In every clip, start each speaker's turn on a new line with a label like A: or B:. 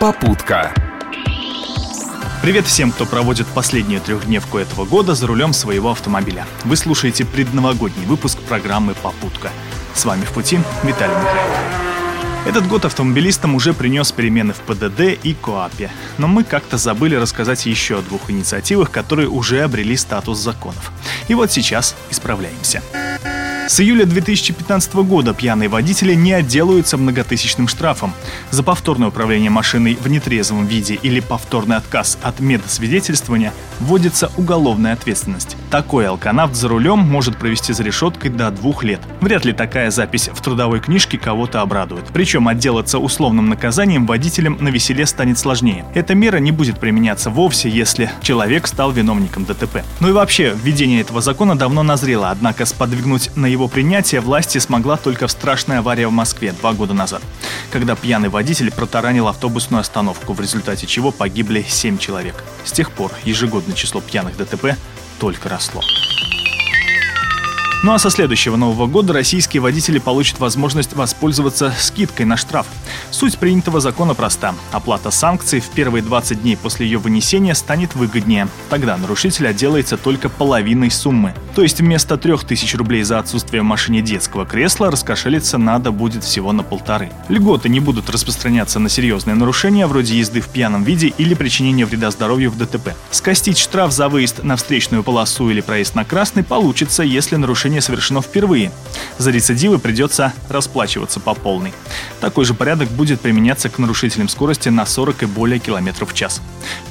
A: Попутка.
B: Привет всем, кто проводит последнюю трехдневку этого года за рулем своего автомобиля. Вы слушаете предновогодний выпуск программы «Попутка». С вами в пути Виталий Михайлов. Этот год автомобилистам уже принес перемены в ПДД и КОАПе. Но мы как-то забыли рассказать еще о двух инициативах, которые уже обрели статус законов. И вот сейчас исправляемся. С июля 2015 года пьяные водители не отделаются многотысячным штрафом. За повторное управление машиной в нетрезвом виде или повторный отказ от медосвидетельствования вводится уголовная ответственность. Такой алканавт за рулем может провести за решеткой до двух лет. Вряд ли такая запись в трудовой книжке кого-то обрадует. Причем отделаться условным наказанием водителям на веселе станет сложнее. Эта мера не будет применяться вовсе, если человек стал виновником ДТП. Ну и вообще, введение этого закона давно назрело, однако сподвигнуть на его принятие власти смогла только в страшной аварии в Москве два года назад, когда пьяный водитель протаранил автобусную остановку, в результате чего погибли семь человек. С тех пор ежегодное число пьяных ДТП только росло. Ну а со следующего Нового года российские водители получат возможность воспользоваться скидкой на штраф. Суть принятого закона проста. Оплата санкций в первые 20 дней после ее вынесения станет выгоднее. Тогда нарушитель отделается только половиной суммы. То есть вместо 3000 рублей за отсутствие в машине детского кресла раскошелиться надо будет всего на полторы. Льготы не будут распространяться на серьезные нарушения вроде езды в пьяном виде или причинения вреда здоровью в ДТП. Скостить штраф за выезд на встречную полосу или проезд на красный получится, если нарушение совершено впервые. За рецидивы придется расплачиваться по полной. Такой же порядок будет применяться к нарушителям скорости на 40 и более километров в час.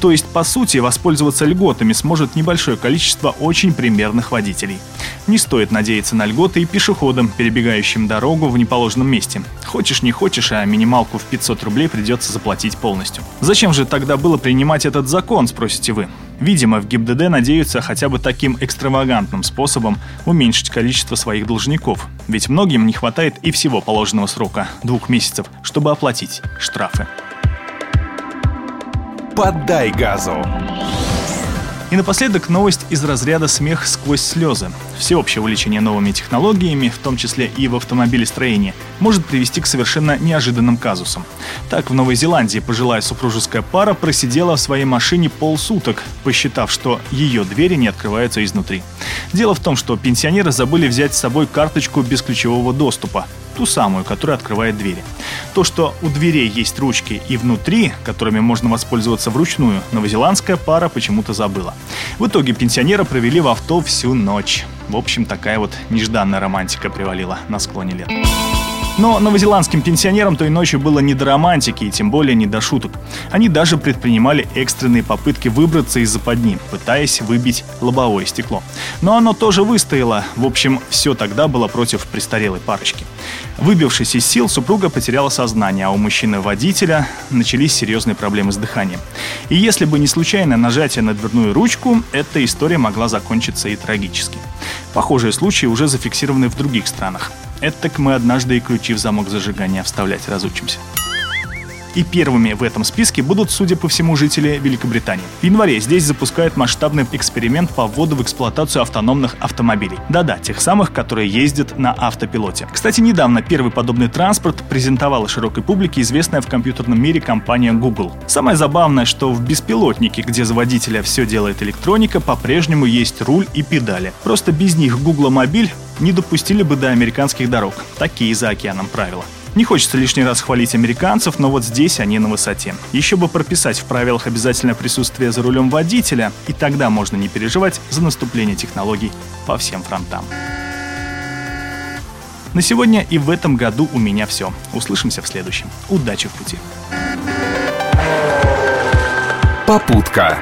B: То есть, по сути, воспользоваться льготами сможет небольшое количество очень примерных водителей. Не стоит надеяться на льготы и пешеходам, перебегающим дорогу в неположенном месте. Хочешь не хочешь, а минималку в 500 рублей придется заплатить полностью. Зачем же тогда было принимать этот закон, спросите вы? Видимо, в ГИБДД надеются хотя бы таким экстравагантным способом уменьшить количество своих должников. Ведь многим не хватает и всего положенного срока – двух месяцев, чтобы оплатить штрафы.
A: Поддай газу.
B: И напоследок новость из разряда «Смех сквозь слезы». Всеобщее увлечение новыми технологиями, в том числе и в автомобилестроении, может привести к совершенно неожиданным казусам. Так, в Новой Зеландии пожилая супружеская пара просидела в своей машине полсуток, посчитав, что ее двери не открываются изнутри. Дело в том, что пенсионеры забыли взять с собой карточку бесключевого доступа, ту самую, которая открывает двери. То, что у дверей есть ручки и внутри, которыми можно воспользоваться вручную, новозеландская пара почему-то забыла. В итоге пенсионера провели в авто всю ночь. В общем, такая вот нежданная романтика привалила на склоне лет. Но новозеландским пенсионерам той ночью было не до романтики и тем более не до шуток. Они даже предпринимали экстренные попытки выбраться из западни, пытаясь выбить лобовое стекло. Но оно тоже выстояло. В общем, все тогда было против престарелой парочки. Выбившись из сил, супруга потеряла сознание, а у мужчины-водителя начались серьезные проблемы с дыханием. И если бы не случайное нажатие на дверную ручку, эта история могла закончиться и трагически. Похожие случаи уже зафиксированы в других странах. Это так мы однажды и ключи в замок зажигания вставлять разучимся. И первыми в этом списке будут, судя по всему, жители Великобритании. В январе здесь запускают масштабный эксперимент по вводу в эксплуатацию автономных автомобилей. Да-да, тех самых, которые ездят на автопилоте. Кстати, недавно первый подобный транспорт презентовала широкой публике известная в компьютерном мире компания Google. Самое забавное, что в беспилотнике, где за водителя все делает электроника, по-прежнему есть руль и педали. Просто без них Google Мобиль не допустили бы до американских дорог. Такие за океаном правила. Не хочется лишний раз хвалить американцев, но вот здесь они на высоте. Еще бы прописать в правилах обязательное присутствие за рулем водителя, и тогда можно не переживать за наступление технологий по всем фронтам. На сегодня и в этом году у меня все. Услышимся в следующем. Удачи в пути.
A: Попутка.